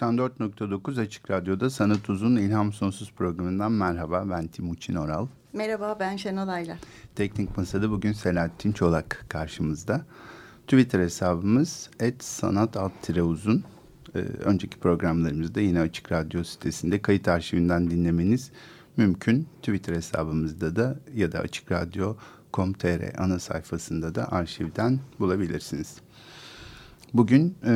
94.9 Açık Radyo'da Sanat Uzun İlham Sonsuz programından merhaba. Ben Timuçin Oral. Merhaba ben Şenol Ayla. Teknik Masa'da bugün Selahattin Çolak karşımızda. Twitter hesabımız @sanat_uzun. Ee, önceki programlarımızda yine Açık Radyo sitesinde kayıt arşivinden dinlemeniz mümkün. Twitter hesabımızda da ya da Açık Radyo.com.tr ana sayfasında da arşivden bulabilirsiniz. Bugün e,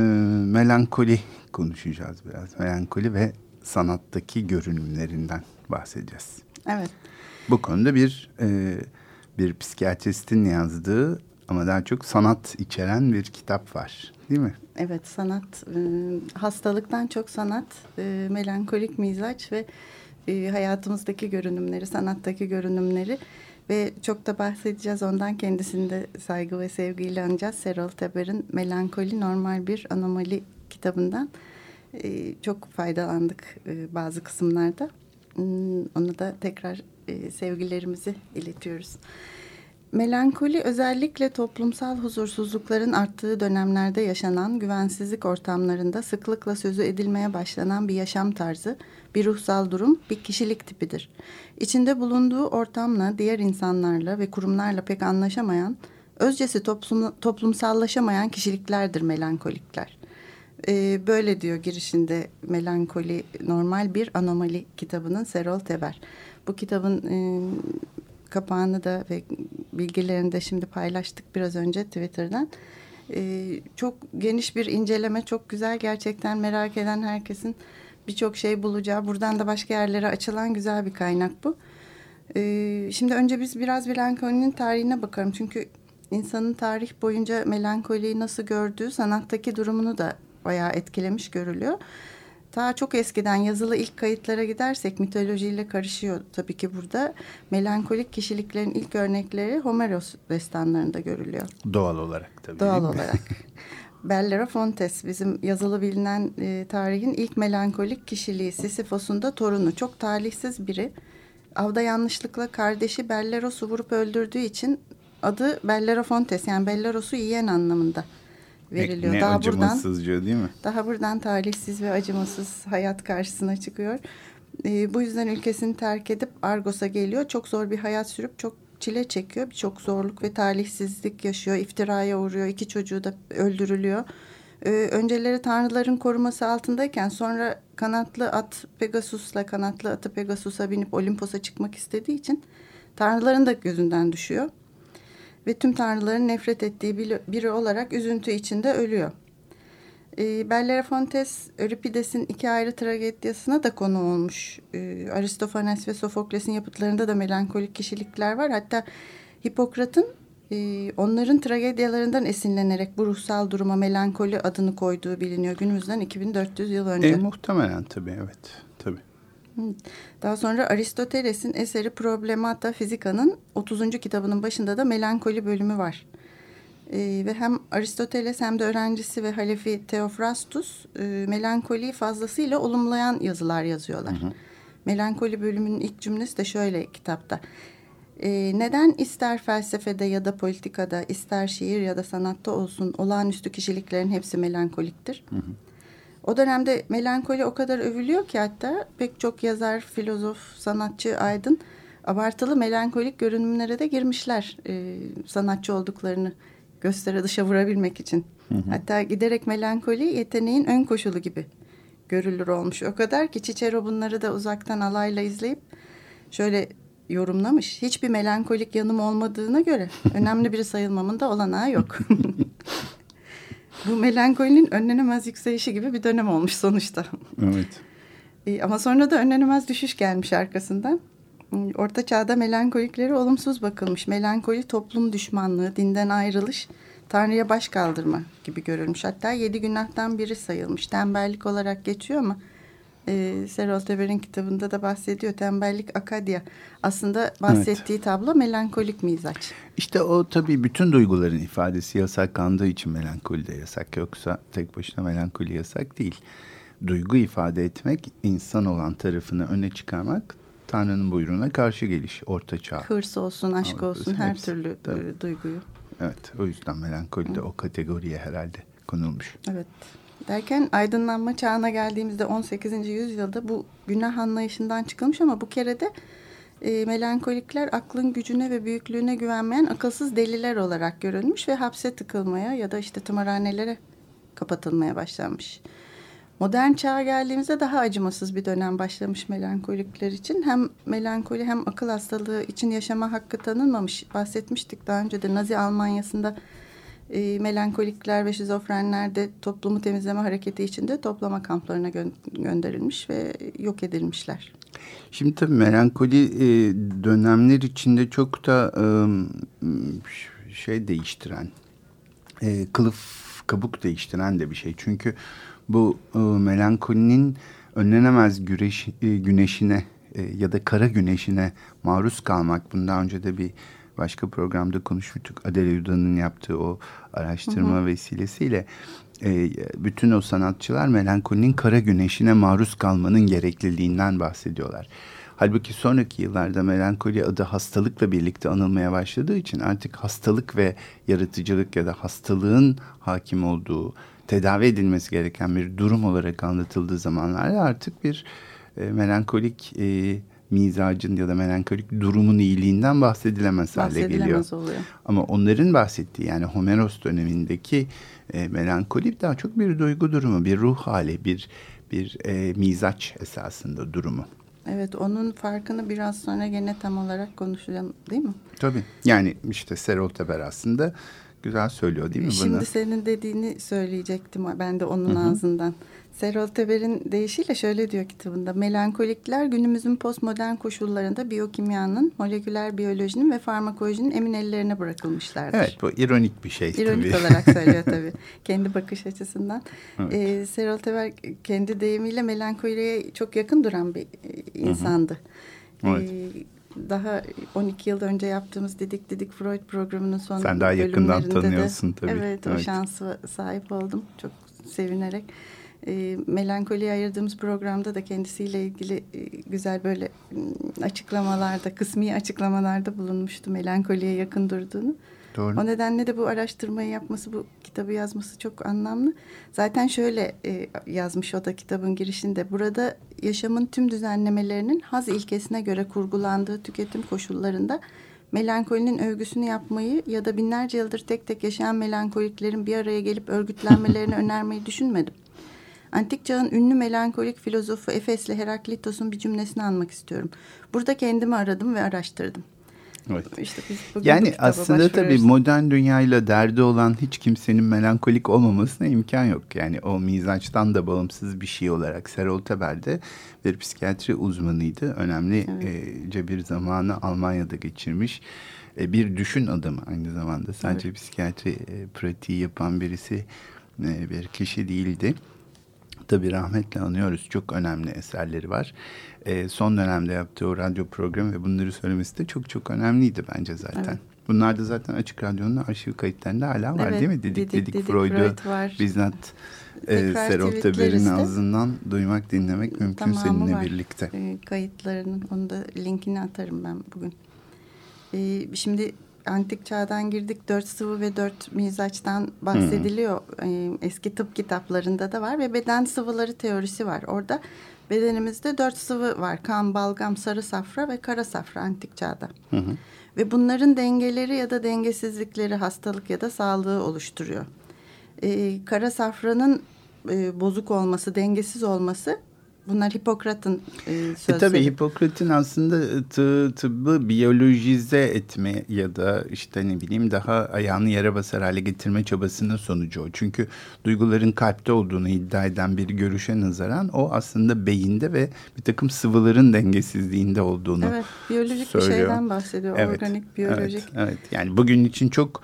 melankoli konuşacağız biraz. Melankoli ve sanattaki görünümlerinden bahsedeceğiz. Evet. Bu konuda bir e, bir psikiyatristin yazdığı ama daha çok sanat içeren bir kitap var. Değil mi? Evet sanat e, hastalıktan çok sanat e, melankolik mizaç ve e, hayatımızdaki görünümleri sanattaki görünümleri ve çok da bahsedeceğiz ondan kendisinde saygı ve sevgiyle anacağız. Serol Teber'in Melankoli Normal Bir Anomali kitabından e, çok faydalandık e, bazı kısımlarda. Hmm, ona da tekrar e, sevgilerimizi iletiyoruz. Melankoli özellikle toplumsal huzursuzlukların arttığı dönemlerde yaşanan güvensizlik ortamlarında sıklıkla sözü edilmeye başlanan bir yaşam tarzı, bir ruhsal durum, bir kişilik tipidir. İçinde bulunduğu ortamla, diğer insanlarla ve kurumlarla pek anlaşamayan, özcesi toplum, toplumsallaşamayan kişiliklerdir melankolikler. Ee, böyle diyor girişinde Melankoli Normal Bir Anomali kitabının Serol Teber. Bu kitabın e, kapağını da ve bilgilerini de şimdi paylaştık biraz önce Twitter'dan. Ee, çok geniş bir inceleme, çok güzel gerçekten merak eden herkesin birçok şey bulacağı, buradan da başka yerlere açılan güzel bir kaynak bu. Ee, şimdi önce biz biraz melankolinin tarihine bakalım. Çünkü insanın tarih boyunca melankoliyi nasıl gördüğü sanattaki durumunu da bayağı etkilemiş görülüyor. Ta çok eskiden yazılı ilk kayıtlara gidersek mitolojiyle karışıyor tabii ki burada. Melankolik kişiliklerin ilk örnekleri Homeros destanlarında görülüyor. Doğal olarak tabii. Doğal olarak. Bellera Fontes bizim yazılı bilinen e, tarihin ilk melankolik kişiliği Sisyphos'un da torunu. Çok talihsiz biri. Avda yanlışlıkla kardeşi Belleros'u vurup öldürdüğü için adı Bellera Fontes yani Belleros'u yiyen anlamında veriliyor. Ne, daha acımasızca buradan, değil mi? Daha buradan talihsiz ve acımasız hayat karşısına çıkıyor. E, bu yüzden ülkesini terk edip Argos'a geliyor. Çok zor bir hayat sürüp çok çile çekiyor. Birçok zorluk ve talihsizlik yaşıyor. İftiraya uğruyor. İki çocuğu da öldürülüyor. Ee, önceleri tanrıların koruması altındayken sonra kanatlı at Pegasus'la kanatlı atı Pegasus'a binip Olimpos'a çıkmak istediği için tanrıların da gözünden düşüyor ve tüm tanrıların nefret ettiği biri olarak üzüntü içinde ölüyor. E, Bellerofontes, Euripides'in iki ayrı tragedyasına da konu olmuş. E, Aristofanes ve Sofokles'in yapıtlarında da melankolik kişilikler var. Hatta Hipokrat'ın e, onların tragedyalarından esinlenerek bu ruhsal duruma melankoli adını koyduğu biliniyor. Günümüzden 2400 yıl önce. E, muhtemelen tabii evet. Daha sonra Aristoteles'in eseri Problemata Fizika'nın 30. kitabının başında da melankoli bölümü var. Ee, ve hem Aristoteles hem de öğrencisi ve halefi Theophrastus e, melankoliyi fazlasıyla olumlayan yazılar yazıyorlar. Hı hı. Melankoli bölümünün ilk cümlesi de şöyle kitapta. Ee, neden ister felsefede ya da politikada, ister şiir ya da sanatta olsun olağanüstü kişiliklerin hepsi melankoliktir? Hı hı. O dönemde melankoli o kadar övülüyor ki hatta pek çok yazar, filozof, sanatçı, aydın abartılı melankolik görünümlere de girmişler e, sanatçı olduklarını göstere dışa vurabilmek için. Hı hı. Hatta giderek melankoli yeteneğin ön koşulu gibi görülür olmuş. O kadar ki Cicero bunları da uzaktan alayla izleyip şöyle yorumlamış. Hiçbir melankolik yanım olmadığına göre önemli biri sayılmamın da olanağı yok. Bu melankolinin önlenemez yükselişi gibi bir dönem olmuş sonuçta. Evet. E, ama sonra da önlenemez düşüş gelmiş arkasından. Orta çağda melankolikleri olumsuz bakılmış. Melankoli toplum düşmanlığı, dinden ayrılış, Tanrı'ya baş kaldırma gibi görülmüş. Hatta yedi günahtan biri sayılmış. Tembellik olarak geçiyor ama e, Serol Teber'in kitabında da bahsediyor. Tembellik Akadya. Aslında bahsettiği evet. tablo melankolik mizaç. İşte o tabii bütün duyguların ifadesi yasaklandığı için melankoli de yasak. Yoksa tek başına melankoli yasak değil. Duygu ifade etmek, insan olan tarafını öne çıkarmak Tanrı'nın buyruğuna karşı geliş, orta çağ. Hırs olsun, aşk olsun, her hepsi, türlü tabii. duyguyu. Evet, o yüzden melankoli de o kategoriye herhalde konulmuş. Evet. Derken aydınlanma çağına geldiğimizde 18. yüzyılda bu günah anlayışından çıkılmış ama bu kere de e, melankolikler aklın gücüne ve büyüklüğüne güvenmeyen akılsız deliler olarak görülmüş ve hapse tıkılmaya ya da işte tımarhanelere kapatılmaya başlanmış. Modern çağa geldiğimizde daha acımasız bir dönem başlamış melankolikler için. Hem melankoli hem akıl hastalığı için yaşama hakkı tanınmamış. Bahsetmiştik daha önce de Nazi Almanya'sında e, melankolikler ve şizofrenler de toplumu temizleme hareketi içinde toplama kamplarına gö gönderilmiş ve yok edilmişler. Şimdi tabii melankoli e, dönemler içinde çok da e, şey değiştiren, e, kılıf kabuk değiştiren de bir şey. Çünkü bu e, melankolinin önlenemez güreş, e, güneşine e, ya da kara güneşine maruz kalmak. Bundan önce de bir başka programda konuşmuştuk. Adele Yuda'nın yaptığı o araştırma hı hı. vesilesiyle e, bütün o sanatçılar melankolinin kara güneşine maruz kalmanın gerekliliğinden bahsediyorlar. Halbuki sonraki yıllarda melankoli adı hastalıkla birlikte anılmaya başladığı için artık hastalık ve yaratıcılık ya da hastalığın hakim olduğu, tedavi edilmesi gereken bir durum olarak anlatıldığı zamanlarda artık bir e, melankolik e, mizacın ya da melankolik durumun iyiliğinden bahsedilemez, hale geliyor. oluyor. Ama onların bahsettiği yani Homeros dönemindeki e, melankoli daha çok bir duygu durumu, bir ruh hali, bir bir e, mizaç esasında durumu. Evet onun farkını biraz sonra gene tam olarak konuşacağım değil mi? Tabii yani işte Serol Teber aslında güzel söylüyor değil mi Şimdi bunu? senin dediğini söyleyecektim ben de onun Hı -hı. ağzından. Serol Teber'in deyişiyle şöyle diyor kitabında. Melankolikler günümüzün postmodern koşullarında biyokimyanın, moleküler biyolojinin ve farmakolojinin emin ellerine bırakılmışlardır. Evet bu ironik bir şey İronik tabii. olarak söylüyor tabii. kendi bakış açısından. Evet. Ee, Serol Teber kendi deyimiyle melankoliye çok yakın duran bir e, insandı. Hı hı. Evet. Ee, daha 12 yıl önce yaptığımız Didik Didik Freud programının son Sen daha yakından tanıyorsun tabii. Evet, evet o şansı sahip oldum çok sevinerek. E, melankoliye ayırdığımız programda da kendisiyle ilgili e, güzel böyle açıklamalarda, kısmi açıklamalarda bulunmuştu melankoliye yakın durduğunu. Doğru. O nedenle de bu araştırmayı yapması, bu kitabı yazması çok anlamlı. Zaten şöyle e, yazmış o da kitabın girişinde. Burada yaşamın tüm düzenlemelerinin haz ilkesine göre kurgulandığı tüketim koşullarında melankolinin övgüsünü yapmayı ya da binlerce yıldır tek tek yaşayan melankoliklerin bir araya gelip örgütlenmelerini önermeyi düşünmedim. Antik çağın ünlü melankolik filozofu Efesli Heraklitos'un bir cümlesini anmak istiyorum. Burada kendimi aradım ve araştırdım. Evet. İşte biz yani aslında tabii modern dünyayla derdi olan hiç kimsenin melankolik olmamasına imkan yok. Yani o mizaçtan da bağımsız bir şey olarak Serol Teber de bir psikiyatri uzmanıydı. Önemli evet. e, bir zamanı Almanya'da geçirmiş. E, bir düşün adamı aynı zamanda. Sadece evet. psikiyatri e, pratiği yapan birisi e, bir kişi değildi tabii rahmetle anıyoruz. Çok önemli eserleri var. E, son dönemde yaptığı o radyo programı ve bunları söylemesi de çok çok önemliydi bence zaten. Evet. Bunlar da zaten Açık Radyo'nun arşiv kayıtlarında hala var evet, değil mi? Dedik dedik, dedik, dedik Freud'u Freud var. bizzat e, Serol Teber'in ağzından duymak, dinlemek mümkün Tamamı seninle var. birlikte. E, kayıtlarının, onu da linkini atarım ben bugün. E, şimdi antik çağdan girdik. Dört sıvı ve dört mizaçtan bahsediliyor. Hmm. Eski tıp kitaplarında da var ve beden sıvıları teorisi var. Orada bedenimizde dört sıvı var. Kan, balgam, sarı safra ve kara safra antik çağda. Hı Ve bunların dengeleri ya da dengesizlikleri hastalık ya da sağlığı oluşturuyor. Ee, kara safranın e, bozuk olması, dengesiz olması Bunlar Hipokrat'ın e, sözleri. E, tabii Hipokrat'ın aslında tı, tıbbı biyolojize etme ya da işte ne bileyim daha ayağını yere basar hale getirme çabasının sonucu o. Çünkü duyguların kalpte olduğunu iddia eden bir görüşe nazaran o aslında beyinde ve bir takım sıvıların dengesizliğinde olduğunu Evet biyolojik söylüyor. bir şeyden bahsediyor. Evet, Organik, biyolojik. Evet, evet. yani bugün için çok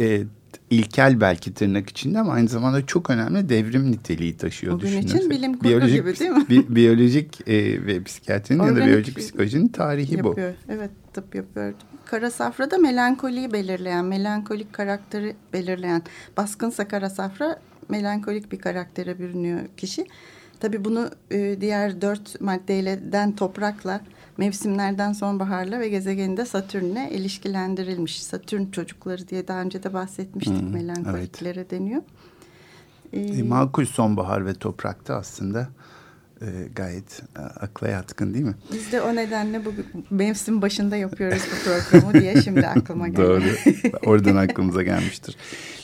e, ilkel belki tırnak içinde ama aynı zamanda çok önemli devrim niteliği taşıyor. Bugün için bilim kurgu biyolojik, gibi değil mi? Bi, biyolojik e, ve psikiyatrinin ya da biyolojik psikolojinin tarihi yapıyor. bu. Evet tıp yapıyor. Kara safra da melankoliyi belirleyen, melankolik karakteri belirleyen. Baskınsa kara safra melankolik bir karaktere bürünüyor kişi. Tabii bunu e, diğer dört maddeyleden toprakla, mevsimlerden sonbaharla ve gezegeninde Satürn'le ilişkilendirilmiş. Satürn çocukları diye daha önce de bahsetmiştik hmm, melankoliklere evet. deniyor. Ee, e, makul sonbahar ve toprakta aslında e, gayet e, akla yatkın değil mi? Biz de o nedenle bu mevsim başında yapıyoruz bu programı diye şimdi aklıma geldi. Doğru. Oradan aklımıza gelmiştir.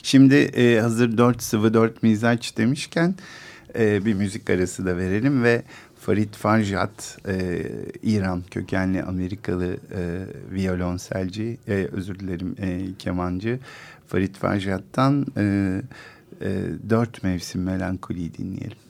Şimdi e, hazır dört sıvı dört mizaç demişken e, bir müzik arası da verelim ve Farid Farjat, e, İran kökenli Amerikalı e, violonselci, e, özür dilerim e, kemancı Farid Farjat'tan e, e, Dört Mevsim Melankoli'yi dinleyelim.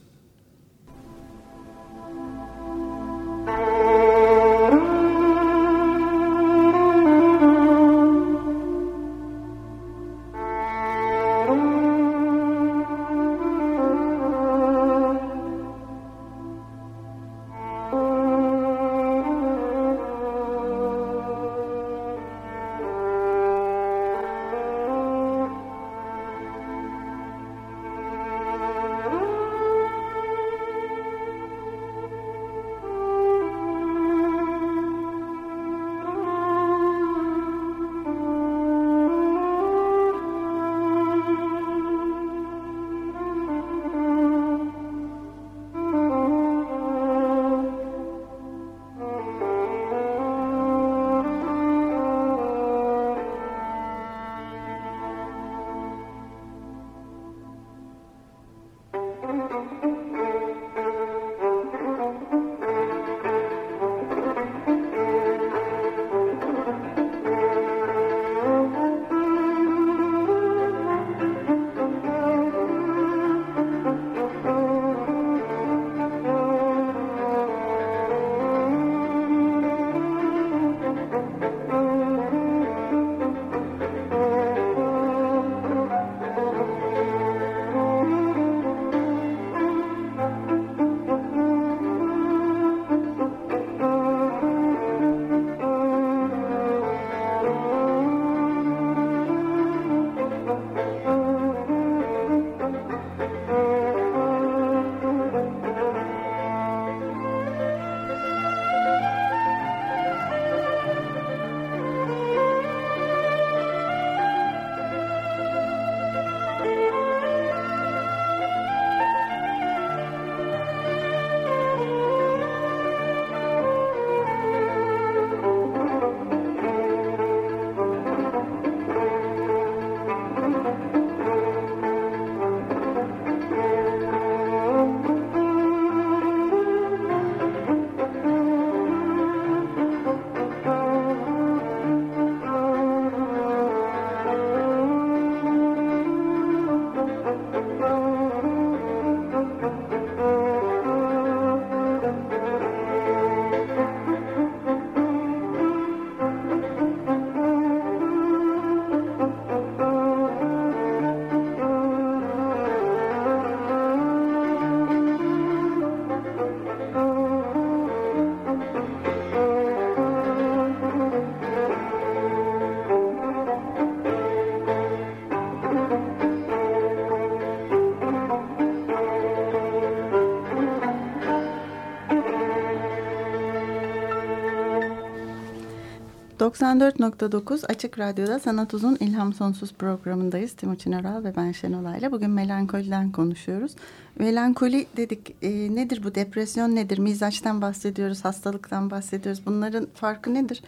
...94.9 Açık Radyo'da Sanat Uzun İlham Sonsuz programındayız. Timuçin Oral ve ben Şenolay ile. Bugün melankoliden konuşuyoruz. Melankoli dedik. E, nedir bu? Depresyon nedir? Mizaçtan bahsediyoruz, hastalıktan bahsediyoruz. Bunların farkı nedir?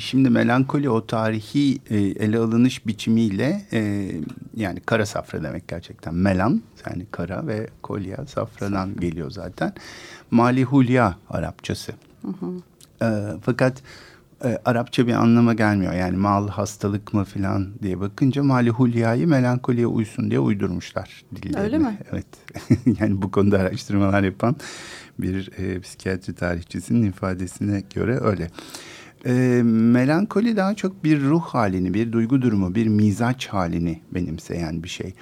Şimdi melankoli o tarihi ele alınış biçimiyle yani kara safra demek gerçekten melan yani kara ve kolya safradan geliyor zaten. Mali hulya Arapçası. Hı hı. E, fakat e, Arapça bir anlama gelmiyor. Yani mal hastalık mı falan diye bakınca mali hulyayı melankoliye uysun diye uydurmuşlar dillerine. Öyle mi? Evet. yani bu konuda araştırmalar yapan bir e, psikiyatri tarihçisinin ifadesine göre öyle. E, melankoli daha çok bir ruh halini, bir duygu durumu, bir mizaç halini benimseyen bir şey.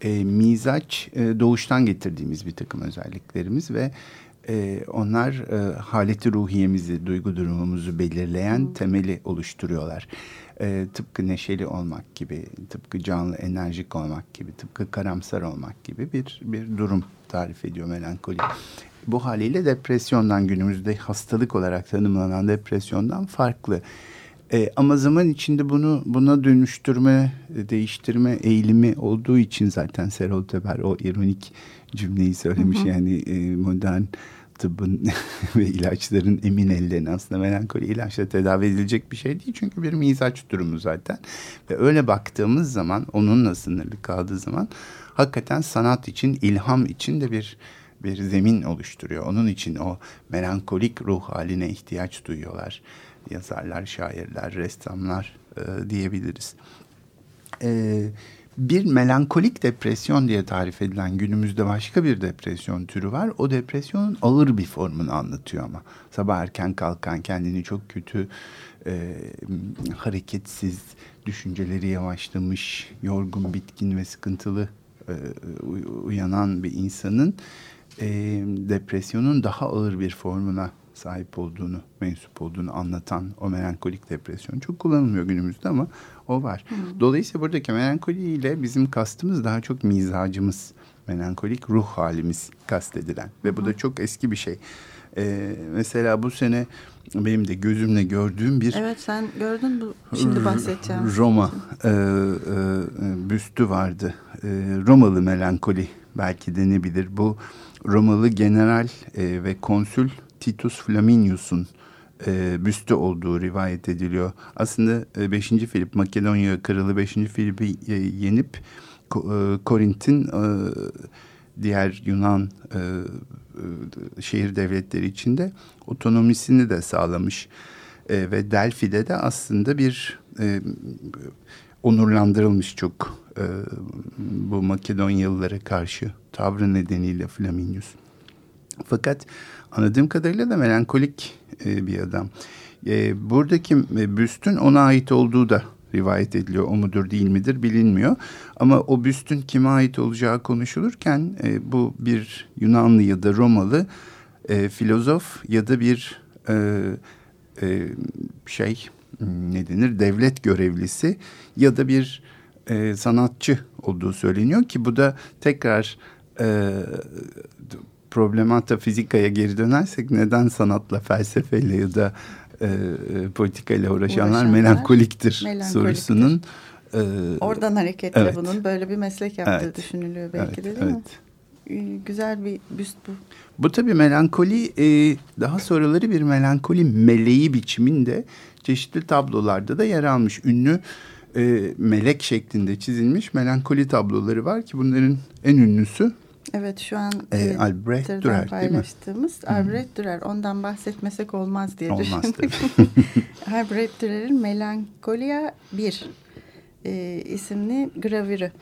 E, mizaç e, doğuştan getirdiğimiz bir takım özelliklerimiz ve e, onlar e, haleti ruhiyemizi, duygu durumumuzu belirleyen hmm. temeli oluşturuyorlar. E, tıpkı neşeli olmak gibi, tıpkı canlı, enerjik olmak gibi, tıpkı karamsar olmak gibi bir bir durum tarif ediyor melankoli. Bu haliyle depresyondan günümüzde hastalık olarak tanımlanan depresyondan farklı. E, ama zaman içinde bunu buna dönüştürme, değiştirme eğilimi olduğu için zaten Serol Teber o ironik cümleyi söylemiş. Hı hı. Yani e, modern tıbbın ve ilaçların emin ellerine aslında melankoli ilaçla tedavi edilecek bir şey değil. Çünkü bir mizaç durumu zaten. Ve öyle baktığımız zaman onunla sınırlı kaldığı zaman hakikaten sanat için, ilham için de bir bir zemin oluşturuyor. Onun için o melankolik ruh haline ihtiyaç duyuyorlar. Yazarlar, şairler, ressamlar e, diyebiliriz. Evet bir melankolik depresyon diye tarif edilen günümüzde başka bir depresyon türü var. O depresyonun ağır bir formunu anlatıyor ama. Sabah erken kalkan, kendini çok kötü, e, hareketsiz, düşünceleri yavaşlamış, yorgun, bitkin ve sıkıntılı e, uyanan bir insanın e, depresyonun daha ağır bir formuna sahip olduğunu, mensup olduğunu anlatan o melankolik depresyon çok kullanılmıyor günümüzde ama o var. Hı. Dolayısıyla buradaki melankoli ile bizim kastımız daha çok mizacımız, melankolik ruh halimiz kastedilen ve bu Hı. da çok eski bir şey. Ee, mesela bu sene benim de gözümle gördüğüm bir... Evet sen gördün bu şimdi bahsedeceğim. Roma e, e, büstü vardı. E, Romalı melankoli belki denebilir. Bu Romalı general e, ve konsül Titus Flaminius'un e, büstü olduğu rivayet ediliyor. Aslında e, 5. Filip Makedonya kralı 5. Filip'i e, yenip e, Korint'in e, diğer Yunan e, e, şehir devletleri içinde otonomisini de sağlamış. E, ve Delphi'de de aslında bir e, onurlandırılmış çok e, bu Makedonyalılara karşı tavrı nedeniyle Flaminius. Fakat anladığım kadarıyla da melankolik e, bir adam. E, buradaki e, büstün ona ait olduğu da rivayet ediliyor. O mudur değil midir bilinmiyor. Ama o büstün kime ait olacağı konuşulurken e, bu bir Yunanlı ya da Romalı e, filozof ya da bir e, e, şey ne denir devlet görevlisi ya da bir e, sanatçı olduğu söyleniyor ki bu da tekrar e, problemata fizikaya geri dönersek neden sanatla, felsefeyle ya da e, e politikayla uğraşanlar, uğraşanlar melankoliktir, melankoliktir sorusunun e, oradan hareketle evet. bunun böyle bir meslek yaptığı evet. düşünülüyor belki evet, de değil evet. mi? E, güzel bir büst bu. Bu tabii melankoli e, daha sonraları bir melankoli meleği biçiminde çeşitli tablolarda da yer almış. Ünlü e, melek şeklinde çizilmiş melankoli tabloları var ki bunların en ünlüsü Evet şu an e, Albrecht Dürer paylaştığımız değil mi? Albrecht Dürer. Ondan bahsetmesek olmaz diye olmaz, düşündük. Albrecht Dürer'in Melankolia 1 e, isimli gravürü.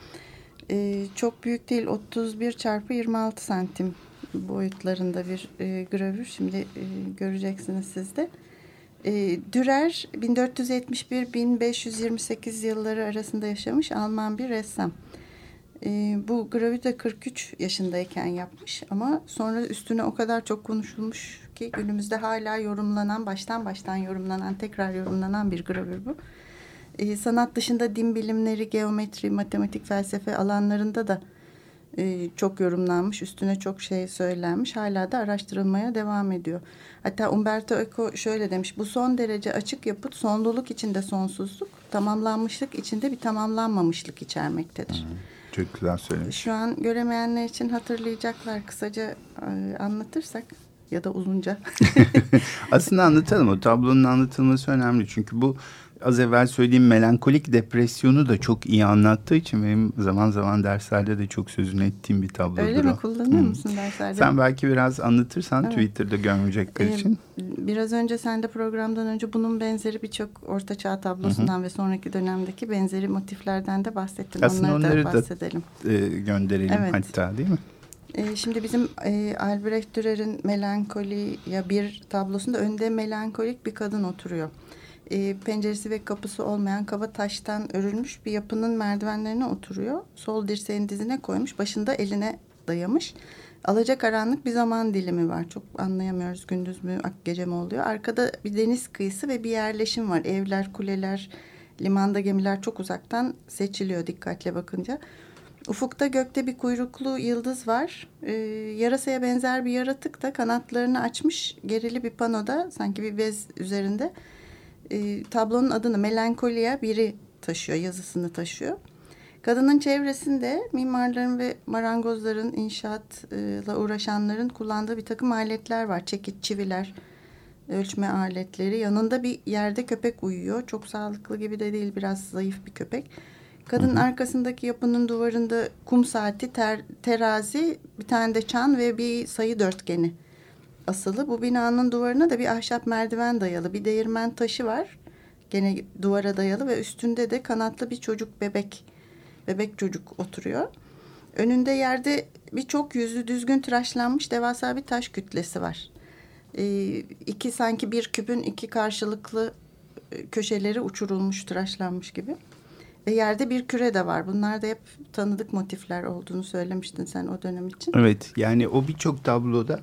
E, çok büyük değil 31 çarpı 26 santim boyutlarında bir e, gravür. Şimdi e, göreceksiniz siz de. E, Dürer 1471-1528 yılları arasında yaşamış Alman bir ressam. E, bu gravi de 43 yaşındayken yapmış ama sonra üstüne o kadar çok konuşulmuş ki günümüzde hala yorumlanan, baştan baştan yorumlanan, tekrar yorumlanan bir gravür bu. E, sanat dışında din bilimleri, geometri, matematik, felsefe alanlarında da e, çok yorumlanmış, üstüne çok şey söylenmiş. Hala da araştırılmaya devam ediyor. Hatta Umberto Eco şöyle demiş, bu son derece açık yapıt sonluluk içinde sonsuzluk, tamamlanmışlık içinde bir tamamlanmamışlık içermektedir. Hmm. Çok güzel söylemiş. Şu an göremeyenler için hatırlayacaklar. Kısaca e, anlatırsak ya da uzunca. Aslında anlatalım. O tablonun anlatılması önemli. Çünkü bu az evvel söylediğim melankolik depresyonu da çok iyi anlattığı için benim zaman zaman derslerde de çok sözünü ettiğim bir tablodur Öyle mi? Kullanıyor hmm. musun derslerde? Sen belki biraz anlatırsan evet. Twitter'da görmeyecekler ee, için. Biraz önce sen de programdan önce bunun benzeri birçok ortaçağ tablosundan Hı-hı. ve sonraki dönemdeki benzeri motiflerden de bahsettin. Aslında onları, onları da bahsedelim. E, gönderelim evet. hatta değil mi? E, şimdi bizim e, Albrecht Dürer'in Melankoli ya bir tablosunda önde melankolik bir kadın oturuyor. E, penceresi ve kapısı olmayan kaba taştan örülmüş bir yapının merdivenlerine oturuyor. Sol dirseğini dizine koymuş, başında eline dayamış. Alacakaranlık bir zaman dilimi var. Çok anlayamıyoruz gündüz mü, gece mi oluyor. Arkada bir deniz kıyısı ve bir yerleşim var. Evler, kuleler, limanda gemiler çok uzaktan seçiliyor dikkatle bakınca. Ufukta gökte bir kuyruklu yıldız var. Ee, yarasaya benzer bir yaratık da kanatlarını açmış gerili bir panoda sanki bir bez üzerinde e, tablonun adını Melankoliya biri taşıyor, yazısını taşıyor. Kadının çevresinde mimarların ve marangozların, inşaatla uğraşanların kullandığı bir takım aletler var. Çekiç, çiviler, ölçme aletleri. Yanında bir yerde köpek uyuyor. Çok sağlıklı gibi de değil, biraz zayıf bir köpek. Hı. arkasındaki yapının duvarında kum saati, ter, terazi, bir tane de çan ve bir sayı dörtgeni asılı. Bu binanın duvarına da bir ahşap merdiven dayalı. Bir değirmen taşı var. Gene duvara dayalı ve üstünde de kanatlı bir çocuk bebek bebek çocuk oturuyor. Önünde yerde birçok yüzü düzgün tıraşlanmış devasa bir taş kütlesi var. Ee, iki sanki bir küpün iki karşılıklı e, köşeleri uçurulmuş, tıraşlanmış gibi. Ve yerde bir küre de var. Bunlar da hep tanıdık motifler olduğunu söylemiştin sen o dönem için. Evet yani o birçok tabloda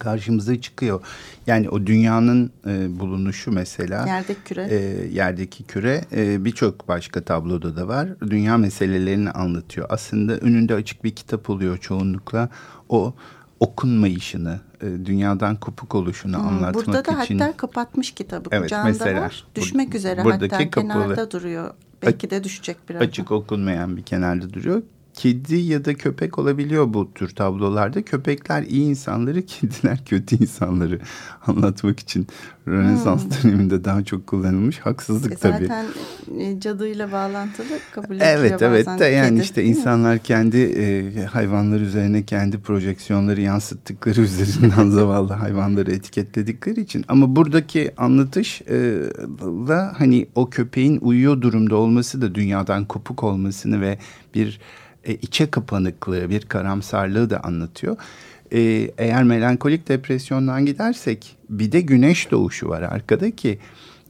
karşımıza çıkıyor. Yani o dünyanın e, bulunuşu mesela. Yerdeki küre. E, yerdeki küre e, birçok başka tabloda da var. Dünya meselelerini anlatıyor. Aslında önünde açık bir kitap oluyor çoğunlukla. O okunmayışını, e, dünyadan kopuk oluşunu hmm, anlatmak için. Burada da için... hatta kapatmış kitabı. Evet, Kucağında mesela, var. Düşmek üzere hatta kapalı, kenarda duruyor. Belki de düşecek biraz. Açık okunmayan bir kenarda duruyor kedi ya da köpek olabiliyor bu tür tablolarda. Köpekler iyi insanları, kediler kötü insanları anlatmak için Rönesans hmm. döneminde daha çok kullanılmış. Haksızlık e tabii. Zaten e, cadıyla bağlantılı kabul ediliyor Evet evet de yani kedi, işte insanlar kendi e, hayvanlar üzerine kendi projeksiyonları yansıttıkları üzerinden zavallı hayvanları etiketledikleri için. Ama buradaki anlatış e, da hani o köpeğin uyuyor durumda olması da dünyadan kopuk olmasını ve bir e, içe kapanıklığı, bir karamsarlığı da anlatıyor. E, eğer melankolik depresyondan gidersek bir de güneş doğuşu var arkada ki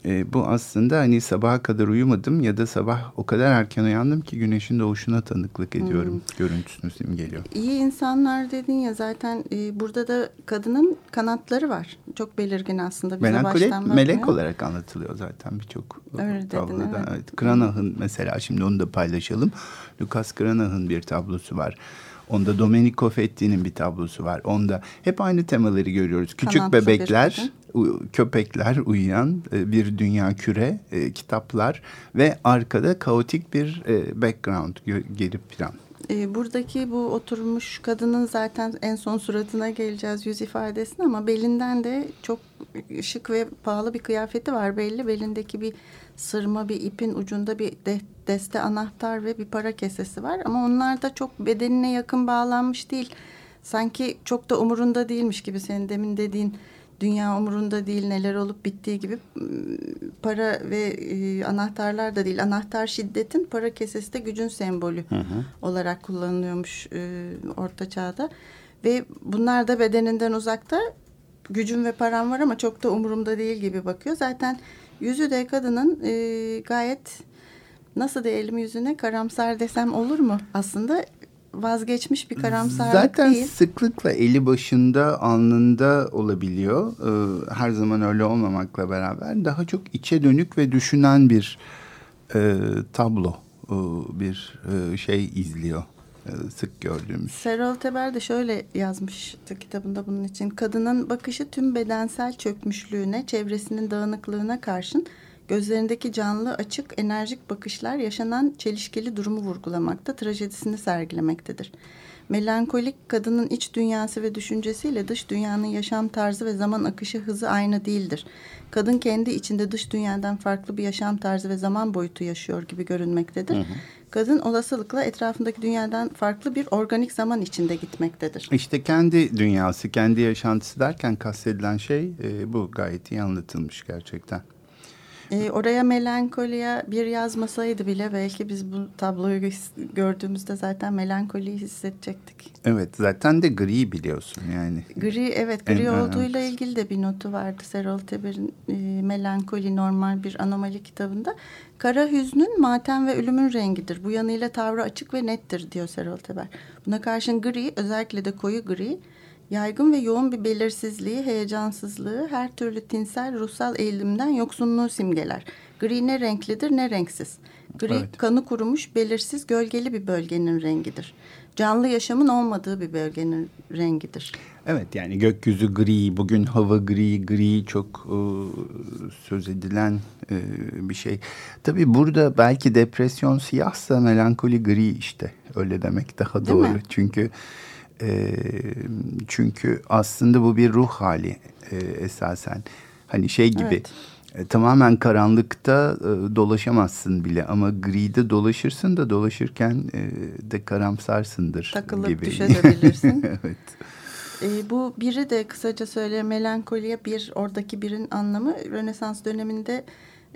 e, bu aslında hani sabaha kadar uyumadım ya da sabah o kadar erken uyandım ki güneşin doğuşuna tanıklık ediyorum hmm. görüntüsünü geliyor. İyi insanlar dedin ya zaten e, burada da kadının kanatları var. Çok belirgin aslında bize Melankolik melek olarak anlatılıyor zaten birçok tabloda. evet. evet. Kranach'ın mesela şimdi onu da paylaşalım. Lucas Cranach'ın bir tablosu var. Onda Domenico Fetti'nin bir tablosu var. Onda hep aynı temaları görüyoruz. Küçük Kanatlı bebekler, köpekler uyuyan e, bir dünya küre, e, kitaplar ve arkada kaotik bir e, background, geri plan. Buradaki bu oturmuş kadının zaten en son suratına geleceğiz yüz ifadesine ama belinden de çok şık ve pahalı bir kıyafeti var belli. Belindeki bir sırma bir ipin ucunda bir de, deste anahtar ve bir para kesesi var. Ama onlar da çok bedenine yakın bağlanmış değil. Sanki çok da umurunda değilmiş gibi senin demin dediğin dünya umurunda değil neler olup bittiği gibi para ve e, anahtarlar da değil. Anahtar şiddetin para kesesi de gücün sembolü hı hı. olarak kullanılıyormuş e, orta çağda. Ve bunlar da bedeninden uzakta gücüm ve param var ama çok da umurumda değil gibi bakıyor. Zaten Yüzü de kadının e, gayet nasıl diyelim yüzüne karamsar desem olur mu? Aslında vazgeçmiş bir karamsarlık Zaten değil. Zaten sıklıkla eli başında alnında olabiliyor. Ee, her zaman öyle olmamakla beraber daha çok içe dönük ve düşünen bir e, tablo, e, bir e, şey izliyor. E, sık gördüğümüz. Serol Teber de şöyle yazmıştı kitabında bunun için. Kadının bakışı tüm bedensel çökmüşlüğüne, çevresinin dağınıklığına karşın gözlerindeki canlı, açık, enerjik bakışlar yaşanan çelişkili durumu vurgulamakta, trajedisini sergilemektedir. Melankolik kadının iç dünyası ve düşüncesiyle dış dünyanın yaşam tarzı ve zaman akışı hızı aynı değildir. Kadın kendi içinde dış dünyadan farklı bir yaşam tarzı ve zaman boyutu yaşıyor gibi görünmektedir. Hı hı kadın olasılıkla etrafındaki dünyadan farklı bir organik zaman içinde gitmektedir. İşte kendi dünyası, kendi yaşantısı derken kastedilen şey e, bu gayet iyi anlatılmış gerçekten. E, oraya melankoliye bir yazmasaydı bile belki biz bu tabloyu gördüğümüzde zaten melankoliyi hissedecektik. Evet zaten de gri biliyorsun yani. Gri evet gri en olduğuyla önemlisi. ilgili de bir notu vardı Serol Teber'in e, Melankoli Normal Bir Anomali kitabında. Kara hüznün matem ve ölümün rengidir. Bu yanıyla tavrı açık ve nettir diyor Serol Teber. Buna karşın gri özellikle de koyu gri Yaygın ve yoğun bir belirsizliği, heyecansızlığı, her türlü tinsel ruhsal eğilimden yoksunluğu simgeler. Gri ne renklidir ne renksiz. Gri evet. kanı kurumuş, belirsiz, gölgeli bir bölgenin rengidir. Canlı yaşamın olmadığı bir bölgenin rengidir. Evet yani gökyüzü gri, bugün hava gri, gri çok e, söz edilen e, bir şey. Tabii burada belki depresyon siyahsa melankoli gri işte öyle demek daha Değil doğru. Mi? Çünkü e, çünkü aslında bu bir ruh hali e, esasen. Hani şey gibi evet. e, tamamen karanlıkta e, dolaşamazsın bile ama gride dolaşırsın da dolaşırken e, de karamsarsındır Takılıp gibi. düşebilirsin. evet. E, bu biri de kısaca söyle melankoliye bir oradaki birin anlamı Rönesans döneminde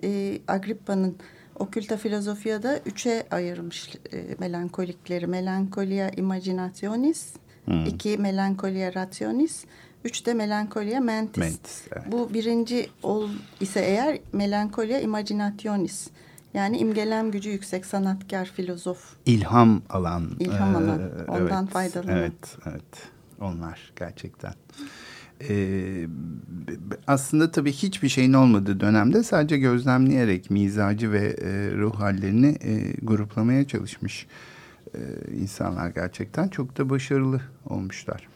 e, Agrippa'nın Okülta filozofiyada üçe ayırmış e, melankolikleri. Melankolia imaginationis, Hmm. İki melankolia rationis. Üç de melankolia mentis. mentis evet. Bu birinci ol ise eğer melankolia imaginationis. Yani imgelem gücü yüksek sanatkar, filozof. İlham alan. İlham alan. E, Ondan evet, faydalanan. Evet, evet. Onlar gerçekten. Ee, aslında tabii hiçbir şeyin olmadığı dönemde sadece gözlemleyerek mizacı ve e, ruh hallerini e, gruplamaya çalışmış e, insanlar gerçekten çok da başarılı olmuşlar.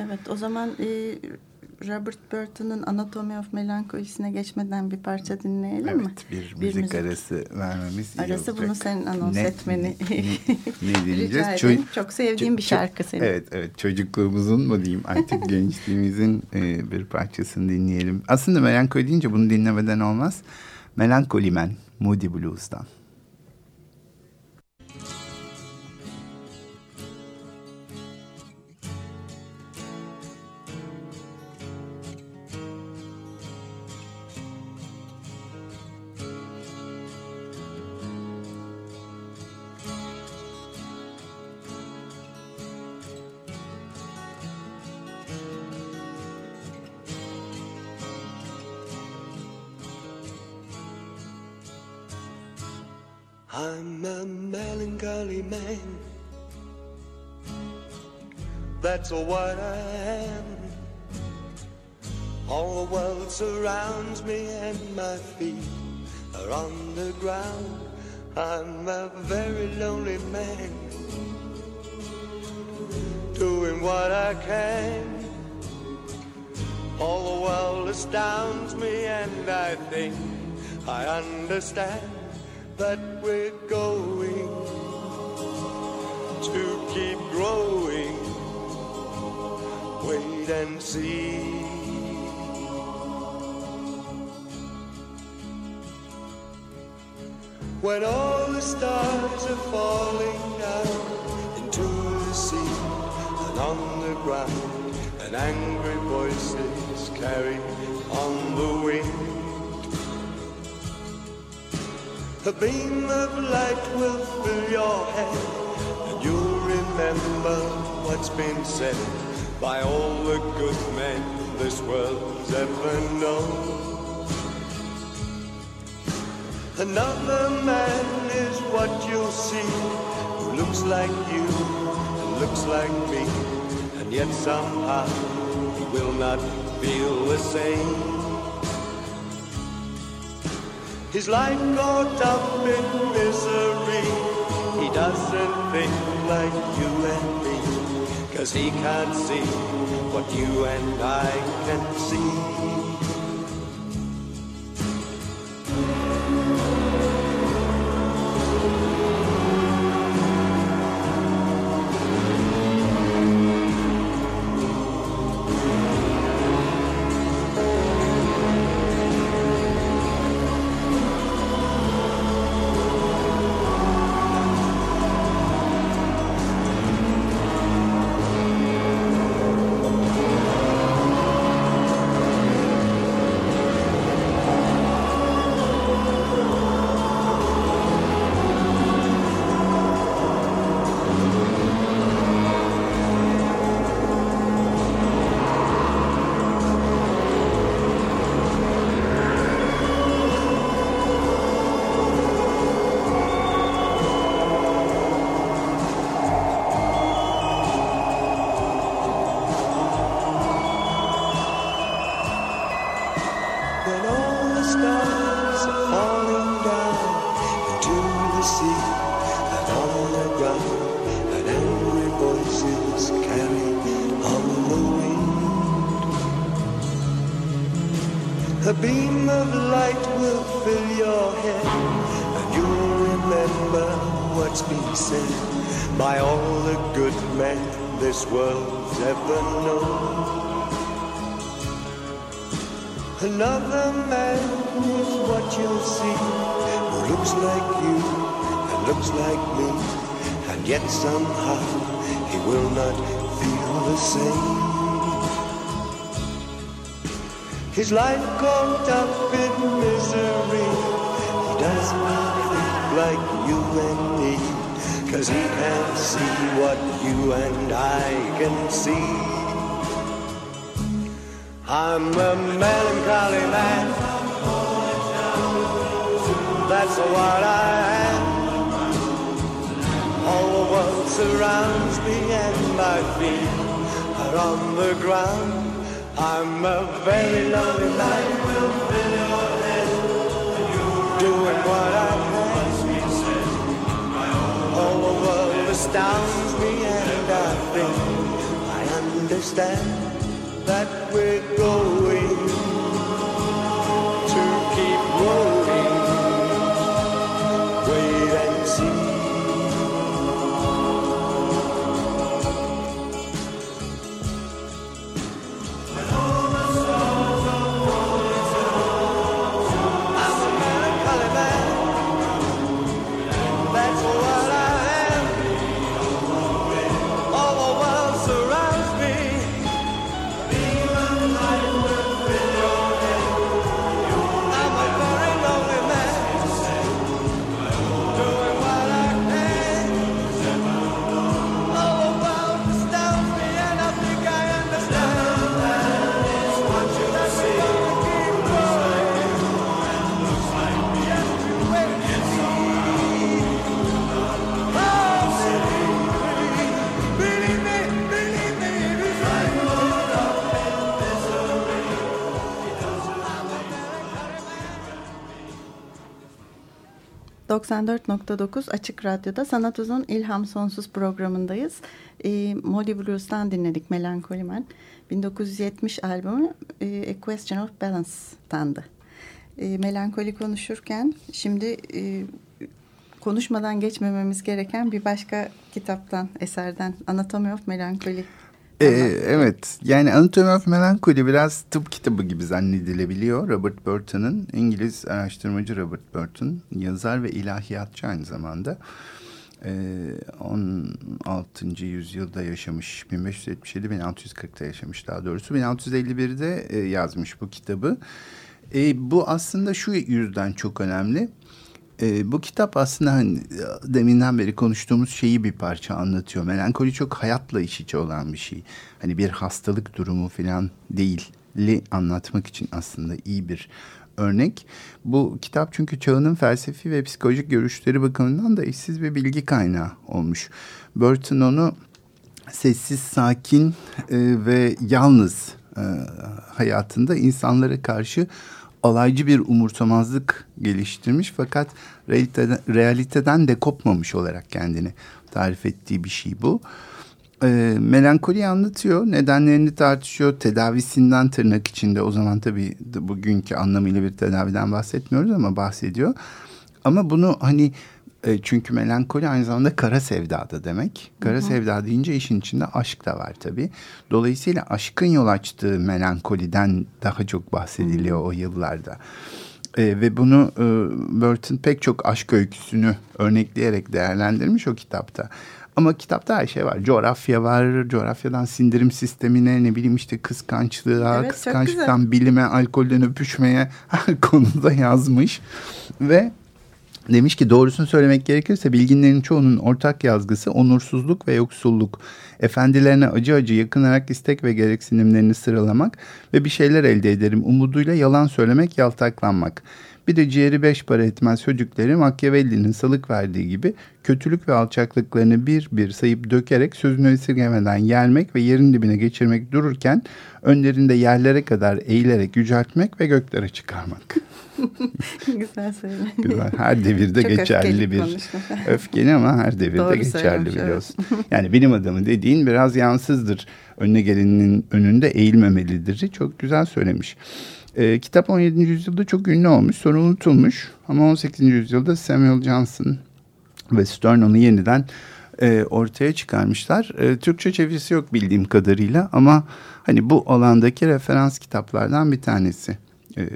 Evet o zaman e, Robert Burton'un Anatomy of Melancholy'sine geçmeden bir parça dinleyelim evet, mi? Bir, bir müzik, müzik arası vermemiz arası iyi olacak. bunu senin anons ne, etmeni ne, ne, dinleyeceğiz? Rica Çok sevdiğim bir şarkı senin. Evet evet çocukluğumuzun mu diyeyim artık gençliğimizin e, bir parçasını dinleyelim. Aslında melankoli deyince bunu dinlemeden olmaz. Melancholy Man Moody Blues'dan. Understand that we're going to keep growing. Wait and see. When all the stars are falling down into the sea and on the ground, and angry voices carry A beam of light will fill your head, and you'll remember what's been said by all the good men this world's ever known. Another man is what you'll see, who looks like you, looks like me, and yet somehow he will not feel the same. His life caught up in misery. He doesn't think like you and me. Cause he can't see what you and I can see. A beam of light will fill your head, and you'll remember what's been said by all the good men this world's ever known. Another man is what you'll see, who looks like you and looks like me, and yet somehow he will not feel the same. His life caught up in misery. He does not think like you and me. Cause he can't see what you and I can see. I'm a melancholy man. That's what I am. All the world surrounds me and my feet are on the ground. I'm a very lonely man. Doing what I. All the world astounds me and I think I understand that we're going 94.9 Açık Radyo'da Sanat Uzun İlham Sonsuz programındayız. E, Molly Blues'tan dinledik Melankoli Man. 1970 albümü e, A Question of Balance'tandı. E, melankoli konuşurken şimdi e, konuşmadan geçmememiz gereken bir başka kitaptan, eserden Anatomy of Melancholy. Ee, evet yani Anatomy of Melancholy biraz tıp kitabı gibi zannedilebiliyor. Robert Burton'ın İngiliz araştırmacı Robert Burton yazar ve ilahiyatçı aynı zamanda. Ee, 16. yüzyılda yaşamış 1577-1640'da yaşamış daha doğrusu 1651'de e, yazmış bu kitabı. E, bu aslında şu yüzden çok önemli. E, bu kitap aslında hani deminden beri konuştuğumuz şeyi bir parça anlatıyor. Melankoli çok hayatla iç içe olan bir şey. Hani bir hastalık durumu falan değil anlatmak için aslında iyi bir örnek. Bu kitap çünkü çağının felsefi ve psikolojik görüşleri bakımından da eşsiz bir bilgi kaynağı olmuş. Burton onu sessiz, sakin e, ve yalnız e, hayatında insanlara karşı alaycı bir umursamazlık geliştirmiş fakat realiteden, realiteden de kopmamış olarak kendini tarif ettiği bir şey bu. E, melankoliyi anlatıyor, nedenlerini tartışıyor, tedavisinden tırnak içinde o zaman tabii bugünkü anlamıyla bir tedaviden bahsetmiyoruz ama bahsediyor. Ama bunu hani e, çünkü melankoli aynı zamanda kara sevda da demek. Kara hı hı. sevda deyince işin içinde aşk da var tabii. Dolayısıyla aşkın yol açtığı melankoliden daha çok bahsediliyor hı. o yıllarda. E, ve bunu e, Burton pek çok aşk öyküsünü örnekleyerek değerlendirmiş o kitapta. Ama kitapta her şey var. Coğrafya var. Coğrafyadan sindirim sistemine ne bileyim işte kıskançlığa, evet, kıskançlıktan bilime, alkolden öpüşmeye her konuda yazmış. Ve Demiş ki doğrusunu söylemek gerekirse bilginlerin çoğunun ortak yazgısı onursuzluk ve yoksulluk. Efendilerine acı acı yakınarak istek ve gereksinimlerini sıralamak ve bir şeyler elde ederim umuduyla yalan söylemek, yaltaklanmak. Bir de ciğeri beş para etmez çocukları Machiavelli'nin salık verdiği gibi kötülük ve alçaklıklarını bir bir sayıp dökerek sözünü esirgemeden yermek ve yerin dibine geçirmek dururken önlerinde yerlere kadar eğilerek yüceltmek ve göklere çıkarmak. Güzel söyle. Güzel. Her devirde Çok geçerli bir konuşma. öfkeli ama her devirde Doğru geçerli biliyorsun. yani bilim adamı dediğin biraz yansızdır. Önüne gelenin önünde eğilmemelidir. Çok güzel söylemiş. E, kitap 17. yüzyılda çok ünlü olmuş, sonra unutulmuş. Ama 18. yüzyılda Samuel Johnson ve Stern onu yeniden e, ortaya çıkarmışlar. E, Türkçe çevirisi yok bildiğim kadarıyla ama hani bu alandaki referans kitaplardan bir tanesi. E,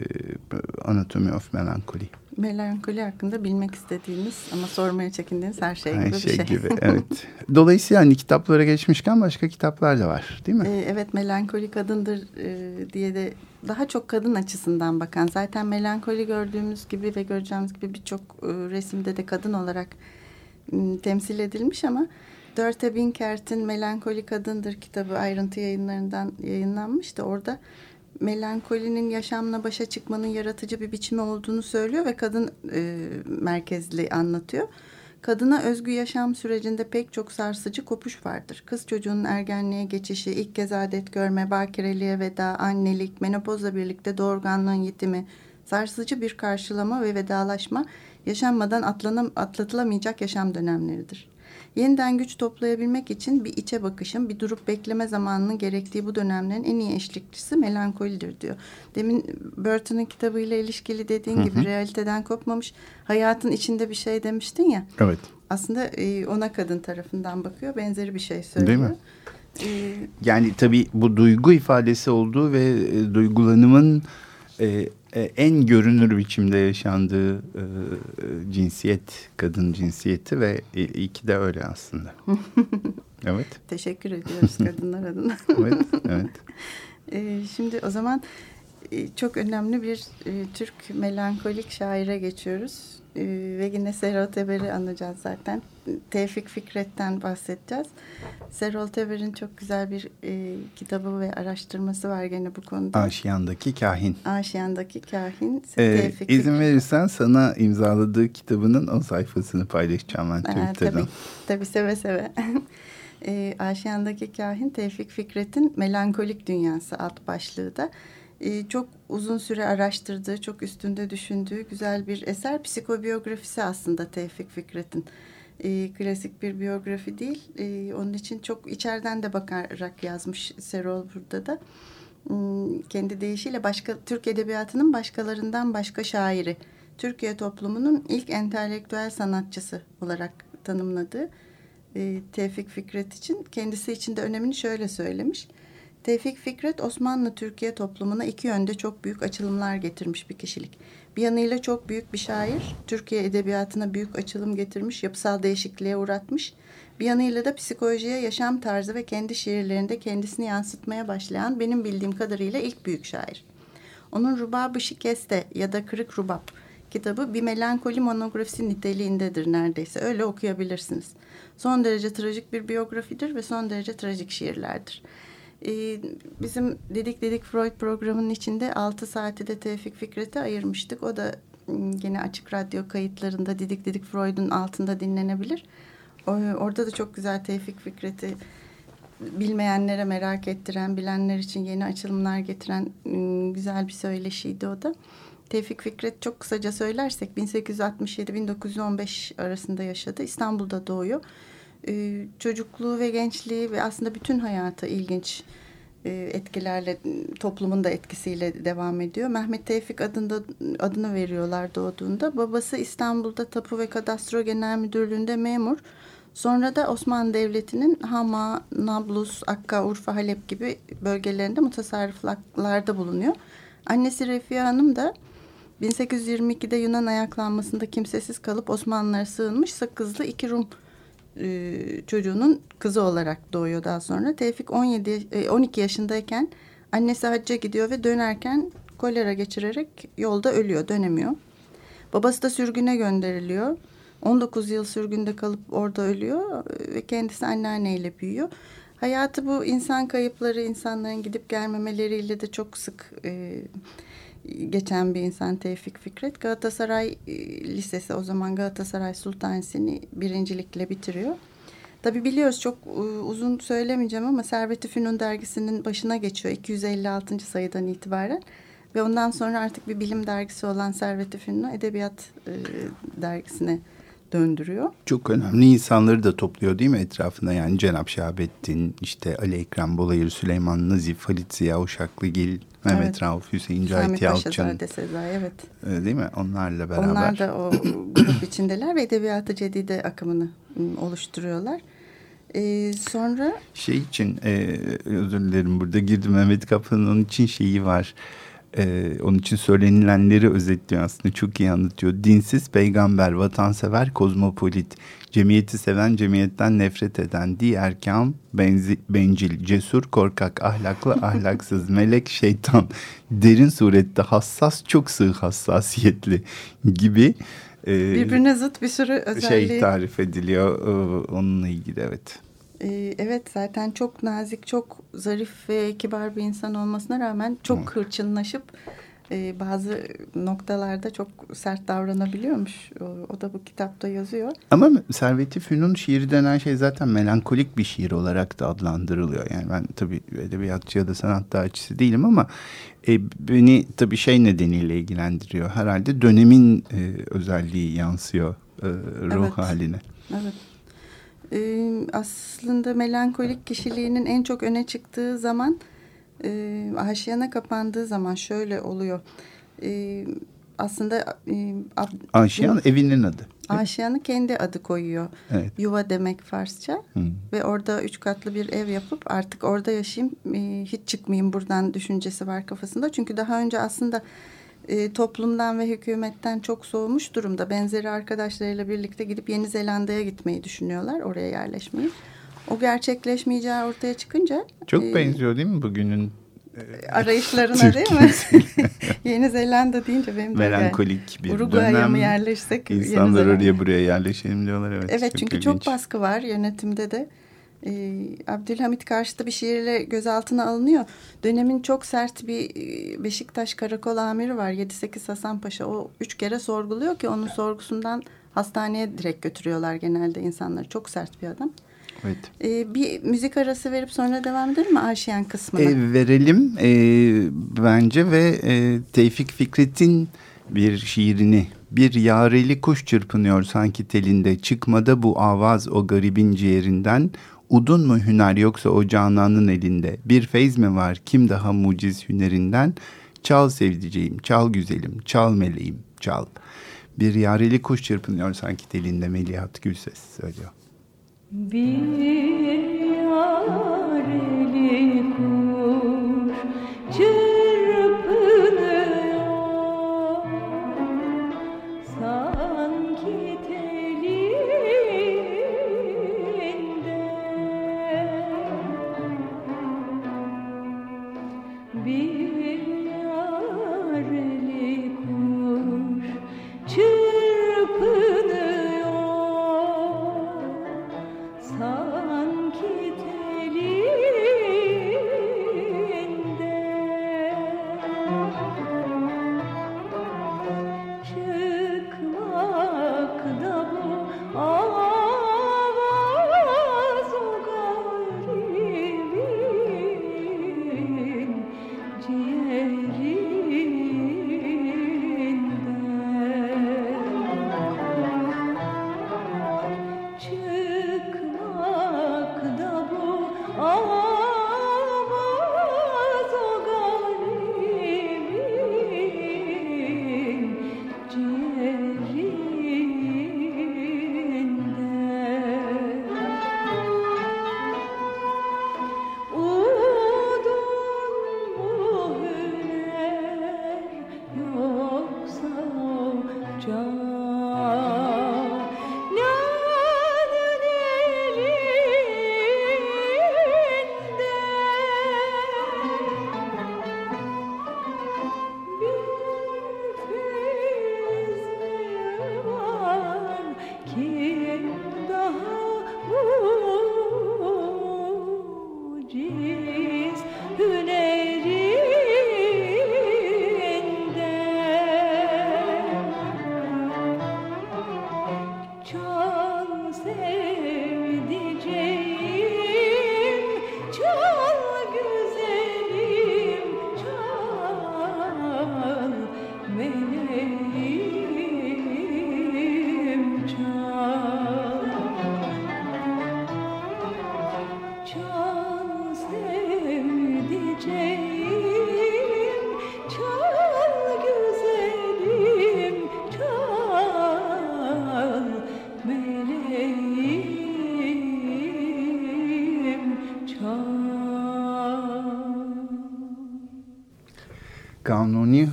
Anatomy of Melancholy. Melankoli hakkında bilmek istediğiniz ama sormaya çekindiğiniz her şey her gibi şey bir şey. gibi evet. Dolayısıyla hani kitaplara geçmişken başka kitaplar da var değil mi? Ee, evet melankoli kadındır e, diye de daha çok kadın açısından bakan zaten melankoli gördüğümüz gibi ve göreceğimiz gibi birçok e, resimde de kadın olarak m, temsil edilmiş ama Dörte Binkert'in Melankoli Kadındır kitabı ayrıntı yayınlarından yayınlanmıştı. Orada melankolinin yaşamla başa çıkmanın yaratıcı bir biçimi olduğunu söylüyor ve kadın e, merkezli anlatıyor. Kadına özgü yaşam sürecinde pek çok sarsıcı kopuş vardır. Kız çocuğunun ergenliğe geçişi, ilk kez adet görme, bakireliğe veda, annelik, menopozla birlikte doğurganlığın yitimi, sarsıcı bir karşılama ve vedalaşma yaşanmadan atlanam, atlatılamayacak yaşam dönemleridir. Yeniden güç toplayabilmek için bir içe bakışın, bir durup bekleme zamanının gerektiği bu dönemlerin en iyi eşlikçisi melankolidir diyor. Demin Burton'un kitabıyla ilişkili dediğin Hı hı. gibi realiteden kopmamış, hayatın içinde bir şey demiştin ya. Evet. Aslında e, ona kadın tarafından bakıyor. Benzeri bir şey söylüyor. Değil mi? E, Yani tabii bu duygu ifadesi olduğu ve e, duygulanımın e, e, en görünür biçimde yaşandığı e, e, cinsiyet, kadın cinsiyeti ve e, iyi ki de öyle aslında. evet, teşekkür ediyoruz kadınlar adına. evet, evet. E, şimdi o zaman e, çok önemli bir e, Türk melankolik şaire geçiyoruz. E, ve yine Serol Teber'i anacağız zaten. Tevfik Fikret'ten bahsedeceğiz. Serol Teber'in çok güzel bir e, kitabı ve araştırması var gene bu konuda. Aşiyan'daki kahin. Aşiyan'daki kahin Ee, Tevfik izin Fikret. verirsen sana imzaladığı kitabının o sayfasını paylaşacağım ben Aa, Twitter'dan. tabii, tabii seve seve. e, Aşiyan'daki kahin Tevfik Fikret'in Melankolik Dünyası alt başlığı da e, çok uzun süre araştırdığı, çok üstünde düşündüğü güzel bir eser. Psikobiyografisi aslında Tevfik Fikret'in. E, klasik bir biyografi değil. E, onun için çok içeriden de bakarak yazmış Serol burada da. Hmm, Kendi deyişiyle başka Türk edebiyatının başkalarından başka şairi. Türkiye toplumunun ilk entelektüel sanatçısı olarak tanımladığı e, Tevfik Fikret için kendisi için de önemini şöyle söylemiş. Tevfik Fikret Osmanlı Türkiye toplumuna iki yönde çok büyük açılımlar getirmiş bir kişilik. Bir yanıyla çok büyük bir şair, Türkiye edebiyatına büyük açılım getirmiş, yapısal değişikliğe uğratmış. Bir yanıyla da psikolojiye, yaşam tarzı ve kendi şiirlerinde kendisini yansıtmaya başlayan benim bildiğim kadarıyla ilk büyük şair. Onun Rubab-ı Şikeste ya da Kırık Rubab kitabı bir melankoli monografisi niteliğindedir neredeyse. Öyle okuyabilirsiniz. Son derece trajik bir biyografidir ve son derece trajik şiirlerdir. Ee, bizim Dedik Dedik Freud programının içinde 6 saati de Tevfik Fikret'e ayırmıştık. O da m, gene açık radyo kayıtlarında Dedik Dedik Freud'un altında dinlenebilir. O, orada da çok güzel Tevfik Fikret'i bilmeyenlere merak ettiren, bilenler için yeni açılımlar getiren m, güzel bir söyleşiydi o da. Tevfik Fikret çok kısaca söylersek 1867-1915 arasında yaşadı. İstanbul'da doğuyor. Ee, çocukluğu ve gençliği ve aslında bütün hayatı ilginç e, etkilerle toplumun da etkisiyle devam ediyor. Mehmet Tevfik adında adını veriyorlar doğduğunda. Babası İstanbul'da Tapu ve Kadastro Genel Müdürlüğü'nde memur. Sonra da Osmanlı Devleti'nin Hama, Nablus, Akka, Urfa, Halep gibi bölgelerinde mutasarrıflarda bulunuyor. Annesi Refia Hanım da 1822'de Yunan ayaklanmasında kimsesiz kalıp Osmanlılara sığınmış sakızlı iki Rum e, çocuğunun kızı olarak doğuyor daha sonra. Tevfik 17 e, 12 yaşındayken annesi hacca gidiyor ve dönerken kolera geçirerek yolda ölüyor, dönemiyor. Babası da sürgüne gönderiliyor. 19 yıl sürgünde kalıp orada ölüyor e, ve kendisi anneanneyle büyüyor. Hayatı bu insan kayıpları, insanların gidip gelmemeleriyle de çok sık e, geçen bir insan Tevfik Fikret. Galatasaray e, Lisesi o zaman Galatasaray Sultanisi'ni birincilikle bitiriyor. Tabi biliyoruz çok e, uzun söylemeyeceğim ama Servet-i Fünun dergisinin başına geçiyor 256. sayıdan itibaren. Ve ondan sonra artık bir bilim dergisi olan Servet-i Fünun'u Edebiyat e, dergisine döndürüyor. Çok önemli insanları da topluyor değil mi etrafında? Yani Cenap Şahabettin, işte Ali Ekrem Bolayır, Süleyman Nazif, Halit Ziya Uşaklıgil, Mehmet Evet. Rauf, Hüseyin Sami Cahit Yalçın. Paşazade Sezai evet. Öyle Değil mi? Onlarla beraber. Onlar da o grup içindeler ve edebiyatı cedide akımını ım, oluşturuyorlar. Ee, sonra Şey için e, özür dilerim burada girdim Mehmet Kapı'nın onun için şeyi var. E, onun için söylenilenleri özetliyor aslında çok iyi anlatıyor. Dinsiz peygamber, vatansever, kozmopolit, cemiyeti seven, cemiyetten nefret eden, diğer kam, benzi, bencil, cesur, korkak, ahlaklı, ahlaksız, melek, şeytan, derin surette hassas, çok sığ hassasiyetli gibi e, birbirine zıt bir sürü özelliği. şey tarif ediliyor e, onunla ilgili evet. Ee, evet zaten çok nazik, çok zarif ve kibar bir insan olmasına rağmen çok Evet. hırçınlaşıp e, bazı noktalarda çok sert davranabiliyormuş. O, o da bu kitapta yazıyor. Ama Servet-i Fünun şiiri denen şey zaten melankolik bir şiir olarak da adlandırılıyor. Yani ben tabii edebiyatçı ya da sanat tarihçisi değilim ama e, beni tabii şey nedeniyle ilgilendiriyor. Herhalde dönemin e, özelliği yansıyor e, ruh Evet. haline. Evet. Ee, aslında melankolik kişiliğinin en çok öne çıktığı zaman e, aşiyana kapandığı zaman şöyle oluyor. E, aslında e, Ab- Aşiyan evinin adı. Aşiyan'ı kendi adı koyuyor. Evet. Yuva demek Farsça. Hı. Ve orada üç katlı bir ev yapıp artık orada yaşayayım, e, hiç çıkmayayım buradan düşüncesi var kafasında. Çünkü daha önce aslında e, toplumdan ve hükümetten çok soğumuş durumda. Benzeri arkadaşlarıyla birlikte gidip Yeni Zelanda'ya gitmeyi düşünüyorlar, oraya yerleşmeyi. O gerçekleşmeyeceği ortaya çıkınca... Çok e, benziyor değil mi bugünün Arayışlarına değil mi? Yeni Zelanda deyince benim de melankolik bir Uruguay'a dönem. mı yerleşsek? İnsanlar oraya buraya yerleşelim diyorlar. Evet, Evet çünkü ilginç. çok baskı var yönetimde de. Ee, Abdülhamit karşıtı bir şiirle gözaltına alınıyor. Dönemin çok sert bir e, Beşiktaş karakol amiri var 7-8 Hasan Paşa. O üç kere sorguluyor ki onun sorgusundan hastaneye direkt götürüyorlar genelde insanları. Çok sert bir adam. Evet. Ee, bir müzik arası verip sonra devam edelim mi Aşiyan kısmına? E, verelim e, bence ve e, Tevfik Fikret'in bir şiirini bir yareli kuş çırpınıyor sanki telinde çıkmada bu avaz o garibin ciğerinden udun mu hüner yoksa o cananın elinde? Bir feyz mi var? Kim daha muciz hünerinden? Çal sevdiceğim çal güzelim çal meleğim çal. Bir yareli kuş çırpınıyor sanki telinde Melihat Gülses söylüyor. Bir yareli kuş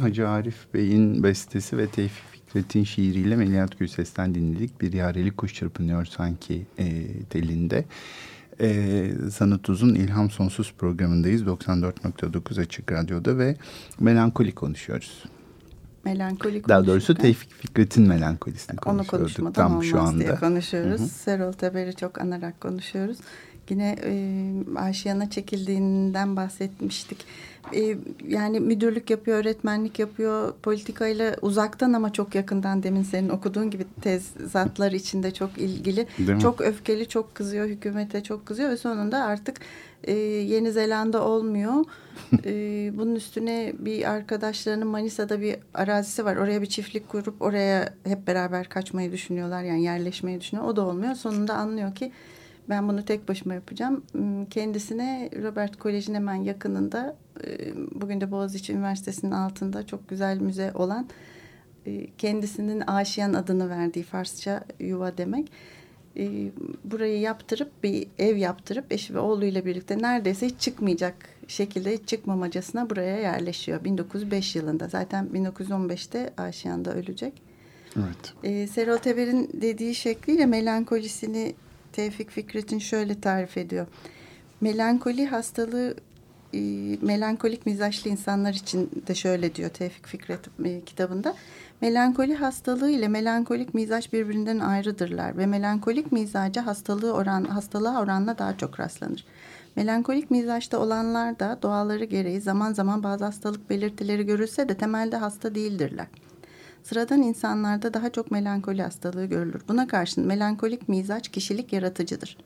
Hacı Arif Bey'in bestesi ve Tevfik Fikret'in şiiriyle Melihat Gülses'ten dinledik. Bir yareli kuş çırpınıyor sanki e, telinde. E, Sanat Uzun İlham Sonsuz programındayız. 94.9 Açık Radyo'da ve melankoli konuşuyoruz. Melankoli Daha doğrusu Tevfik Fikret'in melankolisini Onu konuşuyorduk konuşmadan tam olmaz şu anda. diye konuşuyoruz. Hı hı. Serol Teber'i çok anarak konuşuyoruz. Yine e, Aşiyan'a çekildiğinden bahsetmiştik. E, yani müdürlük yapıyor, öğretmenlik yapıyor, politikayla uzaktan ama çok yakından demin senin okuduğun gibi tezatlar içinde çok ilgili. Çok öfkeli, çok kızıyor, hükümete çok kızıyor ve sonunda artık e, Yeni Zelanda olmuyor. e, bunun üstüne bir arkadaşlarının Manisa'da bir arazisi var. Oraya bir çiftlik kurup oraya hep beraber kaçmayı düşünüyorlar. Yani yerleşmeyi düşünüyor. O da olmuyor. Sonunda anlıyor ki ben bunu tek başıma yapacağım. Hmm, Kendisine Robert Kolej'in hemen yakınında e, bugün de Boğaziçi Üniversitesi'nin altında çok güzel müze olan e, kendisinin Aşiyan adını verdiği Farsça yuva demek. E, Burayı yaptırıp bir ev yaptırıp eşi ve oğluyla birlikte neredeyse hiç çıkmayacak şekilde hiç çıkmamacasına buraya yerleşiyor. 1905 yılında zaten 1915'te Aşiyan'da ölecek. Evet. E, Serol Teber'in dediği şekliyle melankolisini Tevfik Fikret'in şöyle tarif ediyor. Melankoli hastalığı e, melankolik mizaçlı insanlar için de şöyle diyor Tevfik Fikret e, kitabında. Melankoli hastalığı ile melankolik mizaç birbirinden ayrıdırlar ve melankolik mizaca hastalığı oran hastalığa oranla daha çok rastlanır. Melankolik mizaçta olanlar da doğaları gereği zaman zaman bazı hastalık belirtileri görülse de temelde hasta değildirler. Sıradan insanlarda daha çok melankoli hastalığı görülür. Buna karşın melankolik mizaç kişilik yaratıcıdır.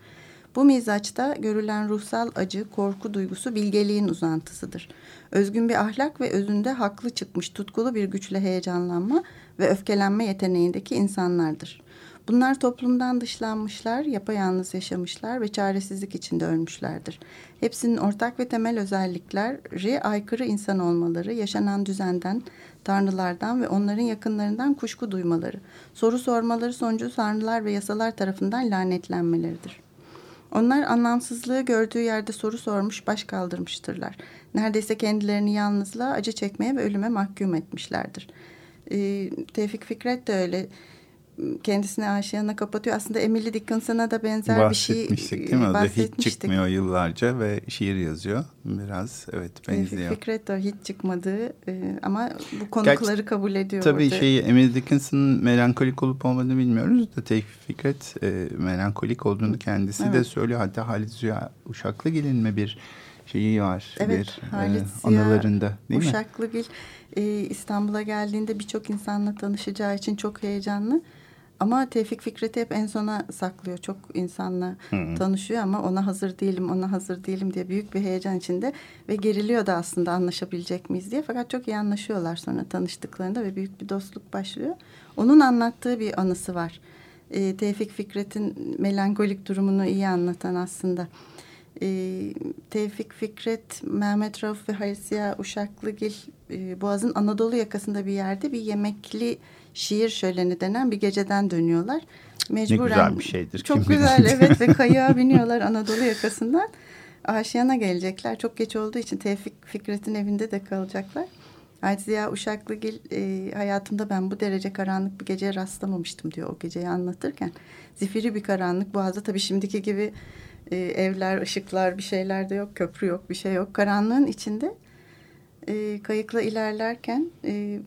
Bu mizaçta görülen ruhsal acı, korku duygusu bilgeliğin uzantısıdır. Özgün bir ahlak ve özünde haklı çıkmış tutkulu bir güçle heyecanlanma ve öfkelenme yeteneğindeki insanlardır. Bunlar toplumdan dışlanmışlar, yapayalnız yaşamışlar ve çaresizlik içinde ölmüşlerdir. Hepsinin ortak ve temel özellikleri aykırı insan olmaları, yaşanan düzenden, tanrılardan ve onların yakınlarından kuşku duymaları, soru sormaları sonucu tanrılar ve yasalar tarafından lanetlenmeleridir. Onlar anlamsızlığı gördüğü yerde soru sormuş, baş kaldırmıştırlar. Neredeyse kendilerini yalnızlığa, acı çekmeye ve ölüme mahkum etmişlerdir. Ee, Tevfik Fikret de öyle kendisini aşığına kapatıyor. Aslında Emily Dickinson'a da benzer bir şey Bahsetmiştik değil mi? Da hiç bahsetmiştik. çıkmıyor yıllarca ve şiir yazıyor. Biraz evet benziyor. Fikret de hiç çıkmadığı e, ama bu konukları kabul ediyor. Tabii orada. şeyi Emily Dickinson'ın melankolik olup olmadığını bilmiyoruz da Tevfik Fikret e, melankolik olduğunu kendisi de Evet. söylüyor. Hatta Halit Ziya Uşaklıgil'in mi bir şeyi var. Evet, bir, Halit e, anılarında değil mi? Uşaklıgil e, İstanbul'a geldiğinde birçok insanla tanışacağı için çok heyecanlı. Ama Tevfik Fikret'i hep en sona saklıyor. Çok insanla tanışıyor ama ona hazır değilim, ona hazır değilim diye büyük bir heyecan içinde. Ve geriliyor da aslında anlaşabilecek miyiz diye. Fakat çok iyi anlaşıyorlar sonra tanıştıklarında ve büyük bir dostluk başlıyor. Onun anlattığı bir anısı var. E, Tevfik Fikret'in melankolik durumunu iyi anlatan aslında. E, Tevfik Fikret, Mehmet Rauf ve Halisiye Uşaklıgil e, Boğaz'ın Anadolu yakasında bir yerde bir yemekli şiir şöleni denen bir geceden dönüyorlar. Mecburen, güzel bir şeydir, Çok bilir. güzel evet ve kayığa biniyorlar Anadolu yakasından. Aşiyan'a gelecekler. Çok geç olduğu için Tevfik Fikret'in evinde de kalacaklar. Ziya Uşaklıgil e, hayatımda ben bu derece karanlık bir geceye rastlamamıştım diyor o geceyi anlatırken. Zifiri bir karanlık boğazda tabii şimdiki gibi e, evler, ışıklar bir şeyler de yok, köprü yok, bir şey yok. Karanlığın içinde e, kayıkla ilerlerken e,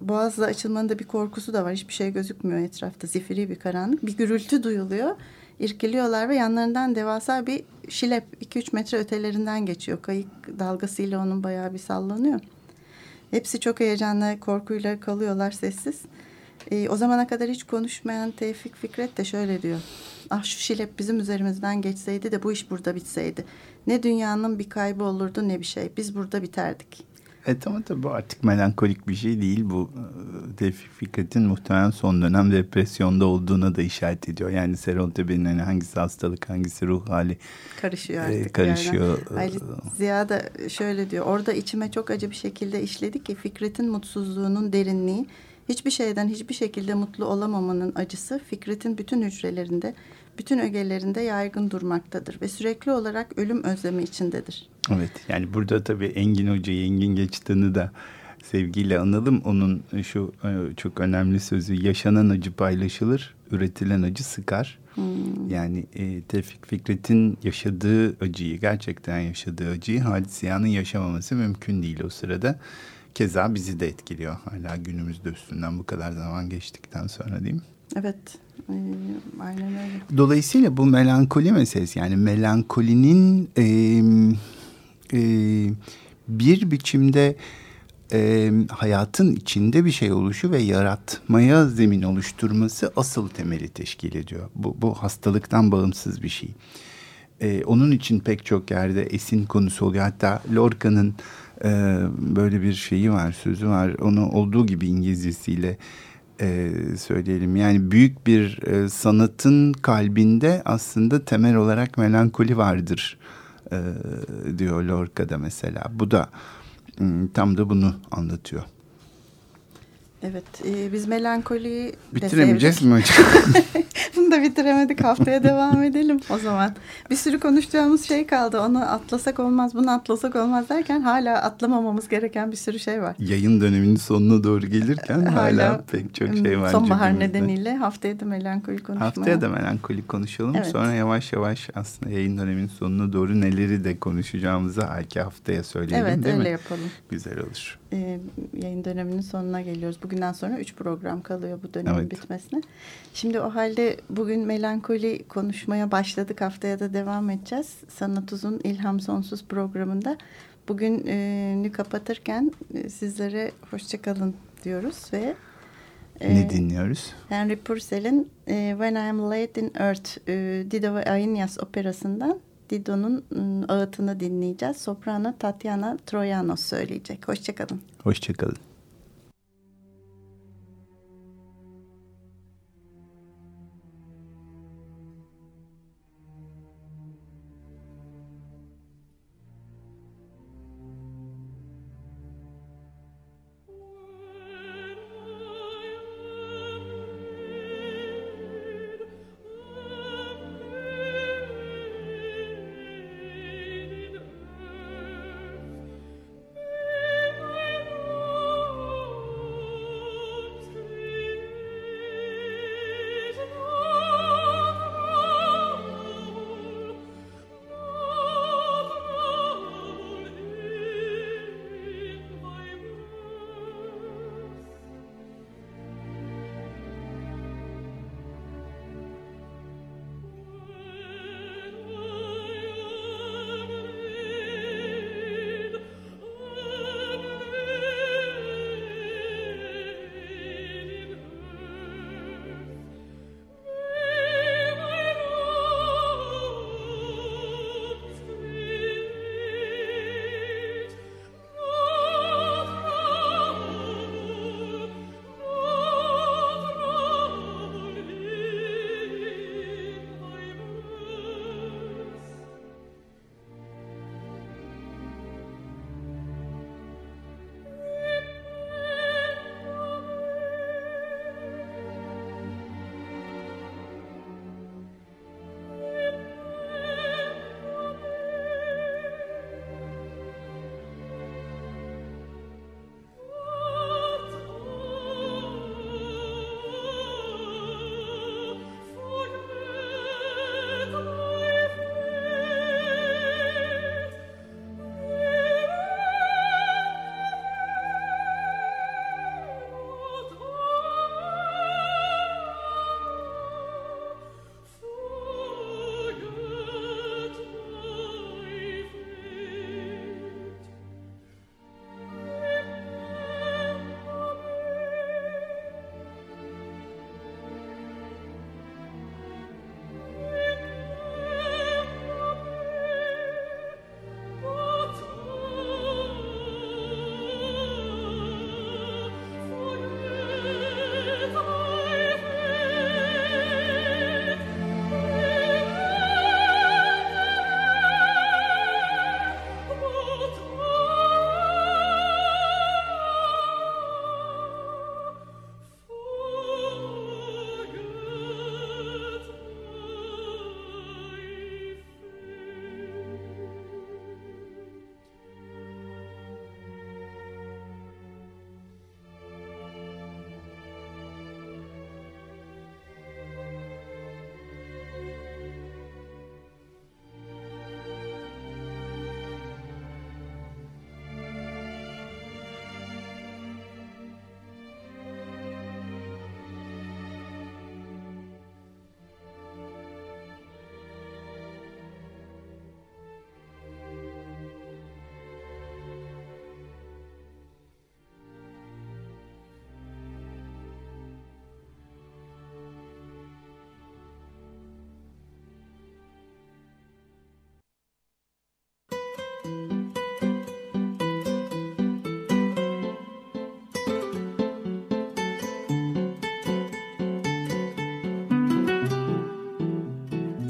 boğazla açılmanın da bir korkusu da var. Hiçbir şey gözükmüyor etrafta. Zifiri bir karanlık. Bir gürültü duyuluyor. İrkiliyorlar ve yanlarından devasa bir şilep 2-3 metre ötelerinden geçiyor. Kayık dalgasıyla onun bayağı bir sallanıyor. Hepsi çok heyecanla, korkuyla kalıyorlar sessiz. E, o zamana kadar hiç konuşmayan Tevfik Fikret de şöyle diyor. Ah şu şilep bizim üzerimizden geçseydi de bu iş burada bitseydi. Ne dünyanın bir kaybı olurdu ne bir şey. Biz burada biterdik. Evet ama tabii bu artık melankolik bir şey değil. Bu e, Tevfik Fikret'in muhtemelen son dönem depresyonda olduğuna da işaret ediyor. Yani Serol Tepe'nin hani hangisi hastalık hangisi ruh hali Karışıyor e, artık. karışıyor. Yani. Ali Ziya da şöyle diyor. Orada içime çok acı bir şekilde işledi ki Fikret'in mutsuzluğunun derinliği hiçbir şeyden hiçbir şekilde mutlu olamamanın acısı Fikret'in bütün hücrelerinde, bütün ögelerinde yaygın durmaktadır ve sürekli olarak ölüm özlemi içindedir. Evet yani burada tabii Engin Hoca'yı, Engin Geçtan'ı da sevgiyle analım. Onun şu e, çok önemli sözü yaşanan acı paylaşılır, üretilen acı sıkar. Hmm. Yani e, Tevfik Fikret'in yaşadığı acıyı, gerçekten yaşadığı acıyı Hadisiyan'ın yaşamaması mümkün değil o sırada. Keza bizi de etkiliyor hala günümüzde üstünden bu kadar zaman geçtikten sonra değil mi? Evet, e, öyle. Dolayısıyla bu melankoli meselesi yani melankolinin e, e, bir biçimde e, hayatın içinde bir şey oluşu ve yaratmaya zemin oluşturması asıl temeli teşkil ediyor. Bu, bu hastalıktan bağımsız bir şey. E, onun için pek çok yerde esin konusu oluyor. Hatta Lorca'nın e, böyle bir şeyi var, sözü var. Onu olduğu gibi İngilizcesiyle e, söyleyelim. Yani büyük bir e, sanatın kalbinde aslında temel olarak melankoli vardır e, diyor Lorca'da mesela. Bu da Hmm, tam da bunu anlatıyor. Evet, e, biz melankoliyi Bitiremeyeceğiz mi hocam? Bunu da bitiremedik. Haftaya devam edelim o zaman. Bir sürü konuşacağımız şey kaldı. Onu atlasak olmaz, bunu atlasak olmaz derken hala atlamamamız gereken bir sürü şey var. Yayın döneminin sonuna doğru gelirken hala, hala pek çok şey var. Sonbahar nedeniyle haftaya da melankoli konuşmaya. Haftaya da melankoli konuşalım. Evet. Sonra yavaş yavaş aslında yayın döneminin sonuna doğru neleri de konuşacağımızı belki haftaya söyleyelim evet, değil mi? Evet öyle yapalım. Güzel olur. Ee, yayın döneminin sonuna geliyoruz. Bugünden sonra üç program kalıyor bu dönemin evet. bitmesine. Şimdi o halde bugün melankoli konuşmaya başladık. Haftaya da devam edeceğiz. Sanat Uzun İlham Sonsuz programında. Bugün e, kapatırken e, sizlere hoşçakalın diyoruz ve e, ne dinliyoruz? Henry Purcell'in e, When I Am Late in Earth e, Dido ve Aeneas operasından Dido'nun ağıtını dinleyeceğiz. Soprano Tatiana Troyanos söyleyecek. Hoşçakalın. Hoşçakalın.